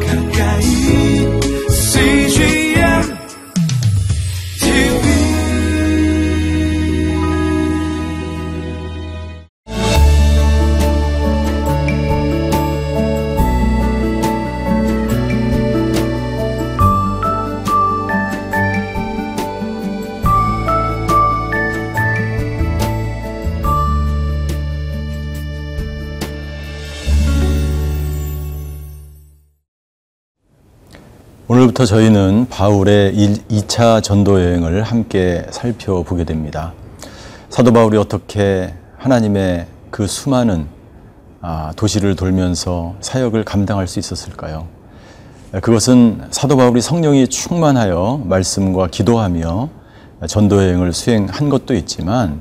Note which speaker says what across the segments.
Speaker 1: 가까
Speaker 2: 오늘부터 저희는 바울의 2차 전도 여행을 함께 살펴보게 됩니다. 사도 바울이 어떻게 하나님의 그 수많은 아, 도시를 돌면서 사역을 감당할 수 있었을까요? 그것은 사도 바울이 성령이 충만하여 말씀과 기도하며 전도 여행을 수행한 것도 있지만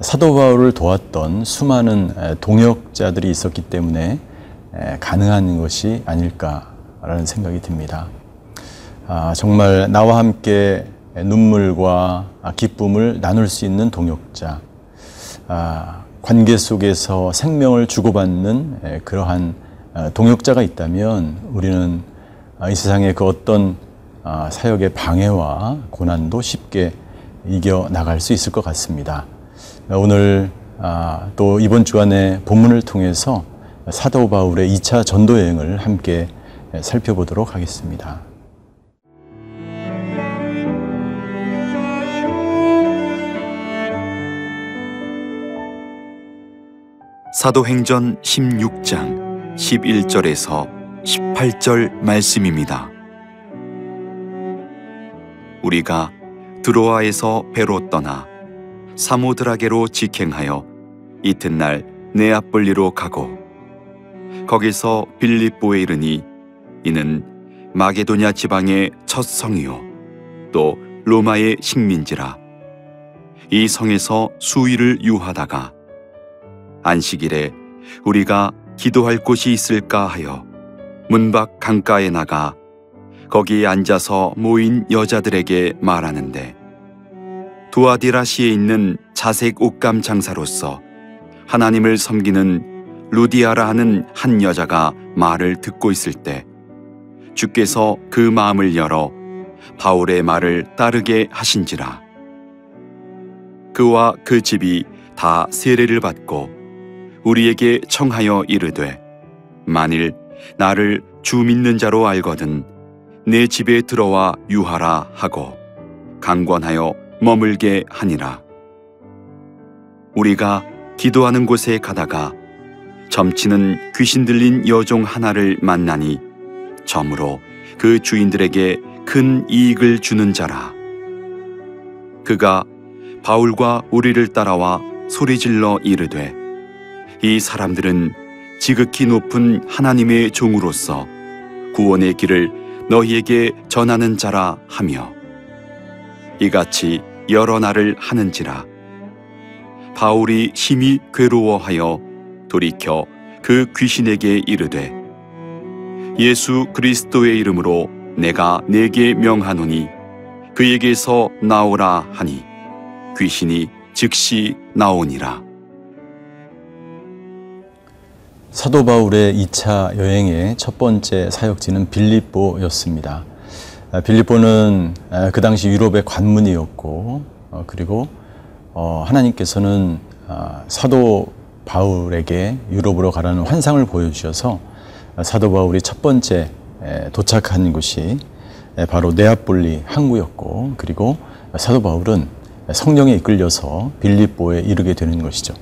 Speaker 2: 사도 바울을 도왔던 수많은 동역자들이 있었기 때문에 가능한 것이 아닐까라는 생각이 듭니다. 아, 정말 나와 함께 눈물과 기쁨을 나눌 수 있는 동역자, 아, 관계 속에서 생명을 주고받는 그러한 동역자가 있다면 우리는 이 세상의 그 어떤 아, 사역의 방해와 고난도 쉽게 이겨 나갈 수 있을 것 같습니다. 오늘 또 이번 주간의 본문을 통해서 사도 바울의 2차 전도 여행을 함께 살펴보도록 하겠습니다.
Speaker 3: 사도행전 16장 11절에서 18절 말씀입니다. 우리가 드로아에서 배로 떠나 사모드라게로 직행하여 이튿날 네아폴리로 가고 거기서 빌립보에 이르니 이는 마게도냐 지방의 첫 성이요 또 로마의 식민지라 이 성에서 수일을 유하다가 안식일에 우리가 기도할 곳이 있을까 하여 문밖 강가에 나가 거기에 앉아서 모인 여자들에게 말하는데 두아디라시에 있는 자색 옷감 장사로서 하나님을 섬기는 루디아라 하는 한 여자가 말을 듣고 있을 때 주께서 그 마음을 열어 바울의 말을 따르게 하신지라. 그와 그 집이 다 세례를 받고 우리에게 청하여 이르되 만일 나를 주 믿는 자로 알거든 내 집에 들어와 유하라 하고 강권하여 머물게 하니라. 우리가 기도하는 곳에 가다가 점치는 귀신 들린 여종 하나를 만나니 점으로 그 주인들에게 큰 이익을 주는 자라. 그가 바울과 우리를 따라와 소리질러 이르되 이 사람들은 지극히 높은 하나님의 종으로서 구원의 길을 너희에게 전하는 자라 하며 이같이 여러 날을 하는지라 바울이 심히 괴로워하여 돌이켜 그 귀신에게 이르되 예수 그리스도의 이름으로 내가 내게 명하노니 그에게서 나오라 하니 귀신이 즉시 나오니라.
Speaker 2: 사도 바울의 2차 여행의 첫 번째 사역지는 빌립보였습니다. 아, 빌립보는 아, 그 당시 유럽의 관문이었고 어, 그리고 어, 하나님께서는 아, 사도 바울에게 유럽으로 가라는 환상을 보여주셔서 사도 바울이 첫 번째 도착한 곳이 바로 네아폴리 항구였고 그리고 사도 바울은 성령에 이끌려서 빌립보에 이르게 되는 것이죠.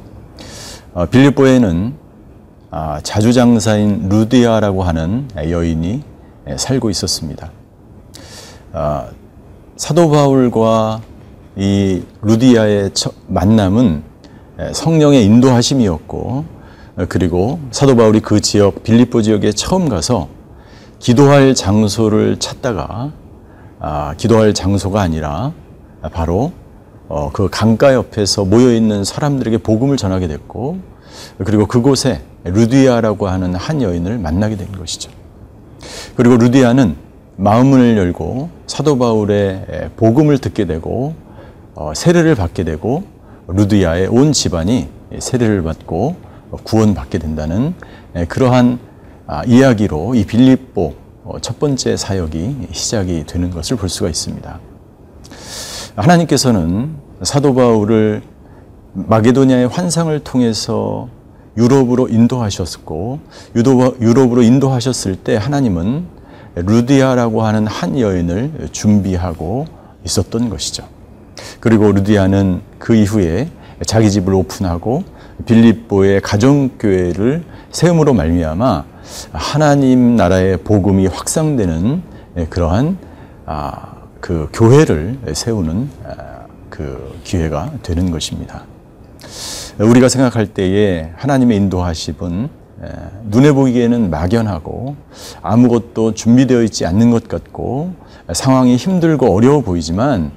Speaker 2: 어, 빌립보에는 아, 자주장사인 루디아라고 하는 여인이 살고 있었습니다. 아, 사도 바울과 이 루디아의 만남은 성령의 인도하심이었고 그리고 사도 바울이 그 지역 빌립보 지역에 처음 가서 기도할 장소를 찾다가 아, 기도할 장소가 아니라 바로 어, 그 강가 옆에서 모여 있는 사람들에게 복음을 전하게 됐고 그리고 그곳에 루디아라고 하는 한 여인을 만나게 된 것이죠. 그리고 루디아는 마음을 열고 사도 바울의 복음을 듣게 되고 어, 세례를 받게 되고 루디아의 온 집안이 세례를 받고 구원받게 된다는 그러한 아, 이야기로 이 빌립보 어, 첫 번째 사역이 시작이 되는 것을 볼 수가 있습니다. 하나님께서는 사도 바울을 마게도니아의 환상을 통해서 유럽으로 인도하셨고 유럽으로 인도하셨을 때 하나님은 루디아라고 하는 한 여인을 준비하고 있었던 것이죠. 그리고 루디아는 그 이후에 자기 집을 오픈하고 빌립보의 가정교회를 세움으로 말미암아 하나님 나라의 복음이 확산되는 그러한 아, 그 교회를 세우는 아, 그 기회가 되는 것입니다. 우리가 생각할 때에 하나님의 인도하심은 눈에 보기에는 막연하고 아무것도 준비되어 있지 않는 것 같고 상황이 힘들고 어려워 보이지만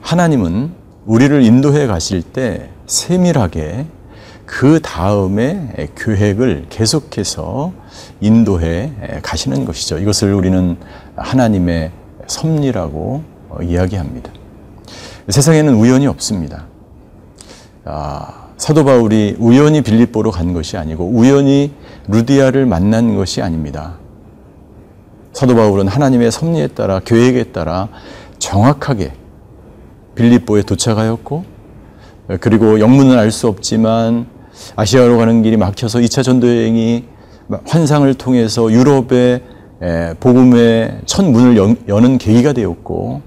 Speaker 2: 하나님은 우리를 인도해 가실 때 세밀하게 그 다음에 계획을 계속해서 인도해 가시는 것이죠. 이것을 우리는 하나님의 섭리라고 이야기합니다. 세상에는 우연이 없습니다. 아, 사도 바울이 우연히 빌립보로 간 것이 아니고 우연히 루디아를 만난 것이 아닙니다. 사도 바울은 하나님의 섭리에 따라 계획에 따라 정확하게 빌립보에 도착하였고 그리고 영문은 알 수 없지만 아시아로 가는 길이 막혀서 2차 전도 여행이 환상을 통해서 유럽의 복음의 첫 문을 여는 계기가 되었고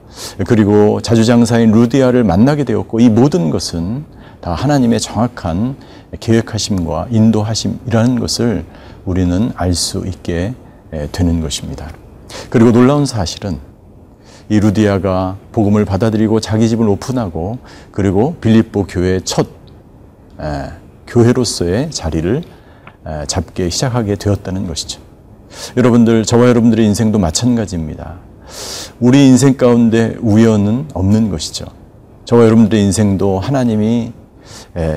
Speaker 2: 그리고 자주장사인 루디아를 만나게 되었고 이 모든 것은 다 하나님의 정확한 계획하심과 인도하심이라는 것을 우리는 알 수 있게 되는 것입니다. 그리고 놀라운 사실은 이 루디아가 복음을 받아들이고 자기 집을 오픈하고 그리고 빌립보 교회의 첫 교회로서의 자리를 잡게 시작하게 되었다는 것이죠. 여러분들, 저와 여러분들의 인생도 마찬가지입니다. 우리 인생 가운데 우연은 없는 것이죠. 저와 여러분들의 인생도 하나님이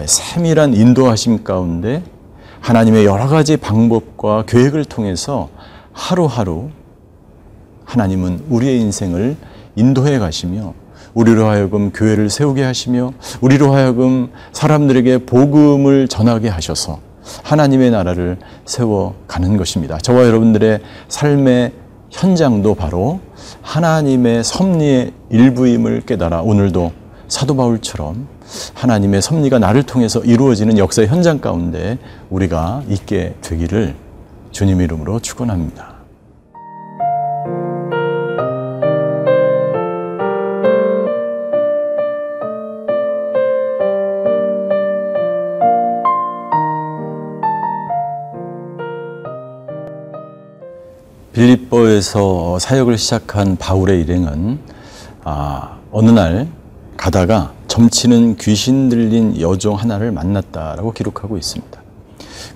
Speaker 2: 세밀한 인도하심 가운데 하나님의 여러 가지 방법과 계획을 통해서 하루하루 하나님은 우리의 인생을 인도해 가시며 우리로 하여금 교회를 세우게 하시며 우리로 하여금 사람들에게 복음을 전하게 하셔서 하나님의 나라를 세워 가는 것입니다. 저와 여러분들의 삶의 현장도 바로 하나님의 섭리의 일부임을 깨달아 오늘도 사도 바울처럼 하나님의 섭리가 나를 통해서 이루어지는 역사의 현장 가운데 우리가 있게 되기를 주님 이름으로 축원합니다. 빌립보에서 사역을 시작한 바울의 일행은 아, 어느 날 가다가 점치는 귀신 들린 여종 하나를 만났다라고 기록하고 있습니다.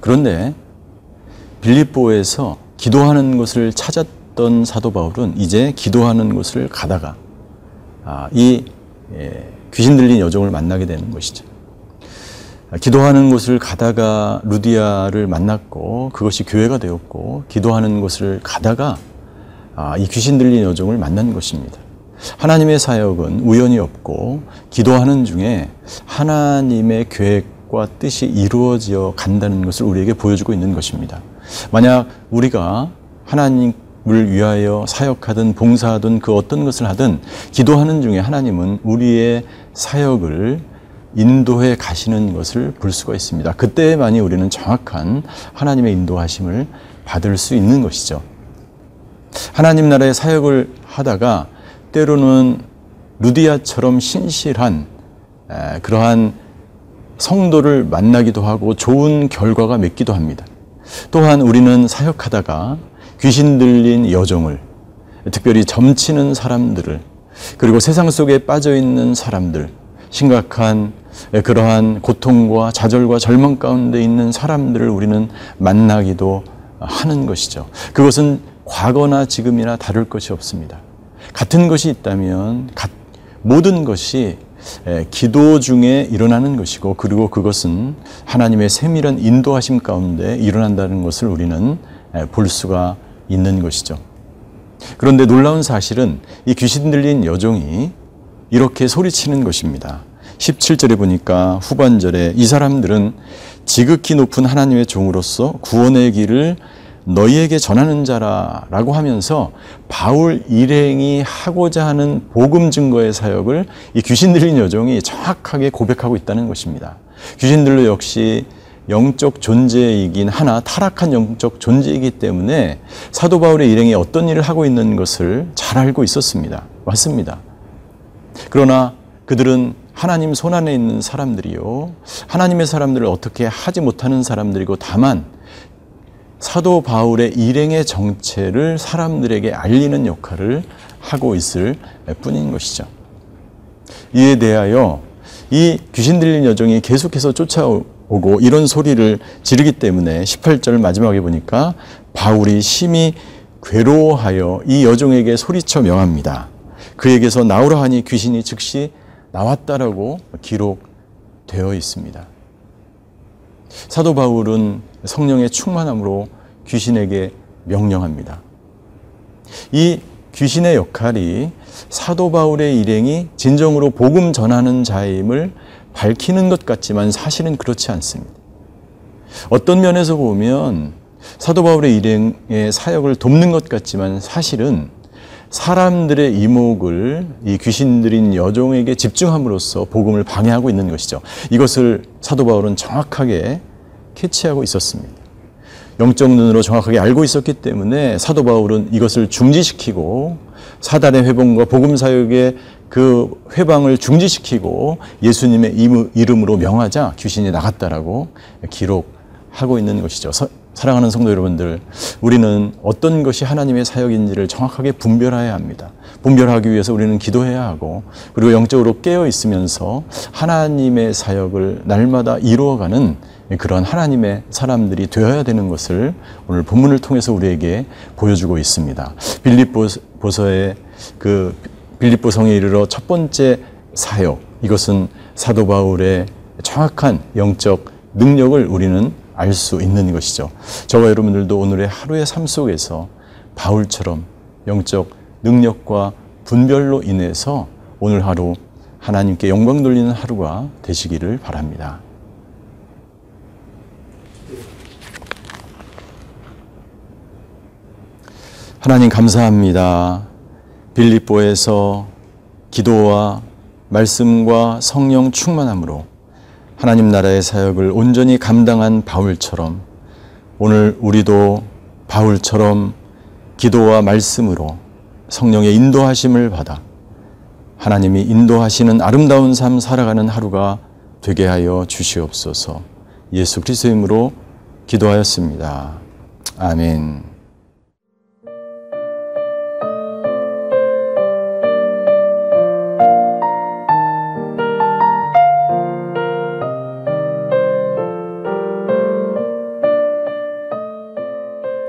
Speaker 2: 그런데 빌립보에서 기도하는 곳을 찾았던 사도 바울은 이제 기도하는 곳을 가다가 아, 이 예, 귀신 들린 여종을 만나게 되는 것이죠. 기도하는 곳을 가다가 루디아를 만났고 그것이 교회가 되었고 기도하는 곳을 가다가 아, 이 귀신 들린 여종을 만난 것입니다. 하나님의 사역은 우연이 없고 기도하는 중에 하나님의 계획과 뜻이 이루어져 간다는 것을 우리에게 보여주고 있는 것입니다. 만약 우리가 하나님을 위하여 사역하든 봉사하든 그 어떤 것을 하든 기도하는 중에 하나님은 우리의 사역을 인도해 가시는 것을 볼 수가 있습니다. 그때만이 우리는 정확한 하나님의 인도하심을 받을 수 있는 것이죠. 하나님 나라의 사역을 하다가 때로는 루디아처럼 신실한 그러한 성도를 만나기도 하고 좋은 결과가 맺기도 합니다. 또한 우리는 사역하다가 귀신 들린 여종을 특별히 점치는 사람들을 그리고 세상 속에 빠져 있는 사람들 심각한 그러한 고통과 좌절과 절망 가운데 있는 사람들을 우리는 만나기도 하는 것이죠. 그것은 과거나 지금이나 다를 것이 없습니다. 같은 것이 있다면 모든 것이 기도 중에 일어나는 것이고 그리고 그것은 하나님의 세밀한 인도하심 가운데 일어난다는 것을 우리는 볼 수가 있는 것이죠. 그런데 놀라운 사실은 이 귀신 들린 여종이 이렇게 소리치는 것입니다. 17절에 보니까 후반절에 이 사람들은 지극히 높은 하나님의 종으로서 구원의 길을 너희에게 전하는 자라라고 하면서 바울 일행이 하고자 하는 복음 증거의 사역을 이 귀신 들린 여종이 정확하게 고백하고 있다는 것입니다. 귀신들로 역시 영적 존재이긴 하나 타락한 영적 존재이기 때문에 사도 바울의 일행이 어떤 일을 하고 있는 것을 잘 알고 있었습니다. 맞습니다. 그러나 그들은 하나님 손 안에 있는 사람들이요. 하나님의 사람들을 어떻게 하지 못하는 사람들이고 다만 사도 바울의 일행의 정체를 사람들에게 알리는 역할을 하고 있을 뿐인 것이죠. 이에 대하여 이 귀신 들린 여종이 계속해서 쫓아오고 이런 소리를 지르기 때문에 18절 마지막에 보니까 바울이 심히 괴로워하여 이 여종에게 소리쳐 명합니다. 그에게서 나오라 하니 귀신이 즉시 나왔다라고 기록되어 있습니다. 사도 바울은 성령의 충만함으로 귀신에게 명령합니다. 이 귀신의 역할이 사도 바울의 일행이 진정으로 복음 전하는 자임을 밝히는 것 같지만 사실은 그렇지 않습니다. 어떤 면에서 보면 사도 바울의 일행의 사역을 돕는 것 같지만 사실은 사람들의 이목을 이 귀신 들인 여종에게 집중함으로써 복음을 방해하고 있는 것이죠. 이것을 사도 바울은 정확하게 캐치하고 있었습니다. 영적 눈으로 정확하게 알고 있었기 때문에 사도 바울은 이것을 중지시키고 사단의 회복과 복음 사역의 그 회방을 중지시키고 예수님의 이름으로 명하자 귀신이 나갔다라고 기록하고 있는 것이죠. 사랑하는 성도 여러분들, 우리는 어떤 것이 하나님의 사역인지를 정확하게 분별해야 합니다. 분별하기 위해서 우리는 기도해야 하고, 그리고 영적으로 깨어 있으면서 하나님의 사역을 날마다 이루어가는 그런 하나님의 사람들이 되어야 되는 것을 오늘 본문을 통해서 우리에게 보여주고 있습니다. 빌립보서의 그 빌립보 성에 이르러 첫 번째 사역, 이것은 사도 바울의 정확한 영적 능력을 우리는 알 수 있는 것이죠. 저와 여러분들도 오늘의 하루의 삶 속에서 바울처럼 영적 능력과 분별로 인해서 오늘 하루 하나님께 영광 돌리는 하루가 되시기를 바랍니다. 하나님 감사합니다. 빌립보에서 기도와 말씀과 성령 충만함으로 하나님 나라의 사역을 온전히 감당한 바울처럼 오늘 우리도 바울처럼 기도와 말씀으로 성령의 인도하심을 받아 하나님이 인도하시는 아름다운 삶 살아가는 하루가 되게 하여 주시옵소서 예수 그리스도 이름으로 기도하였습니다. 아멘.